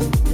you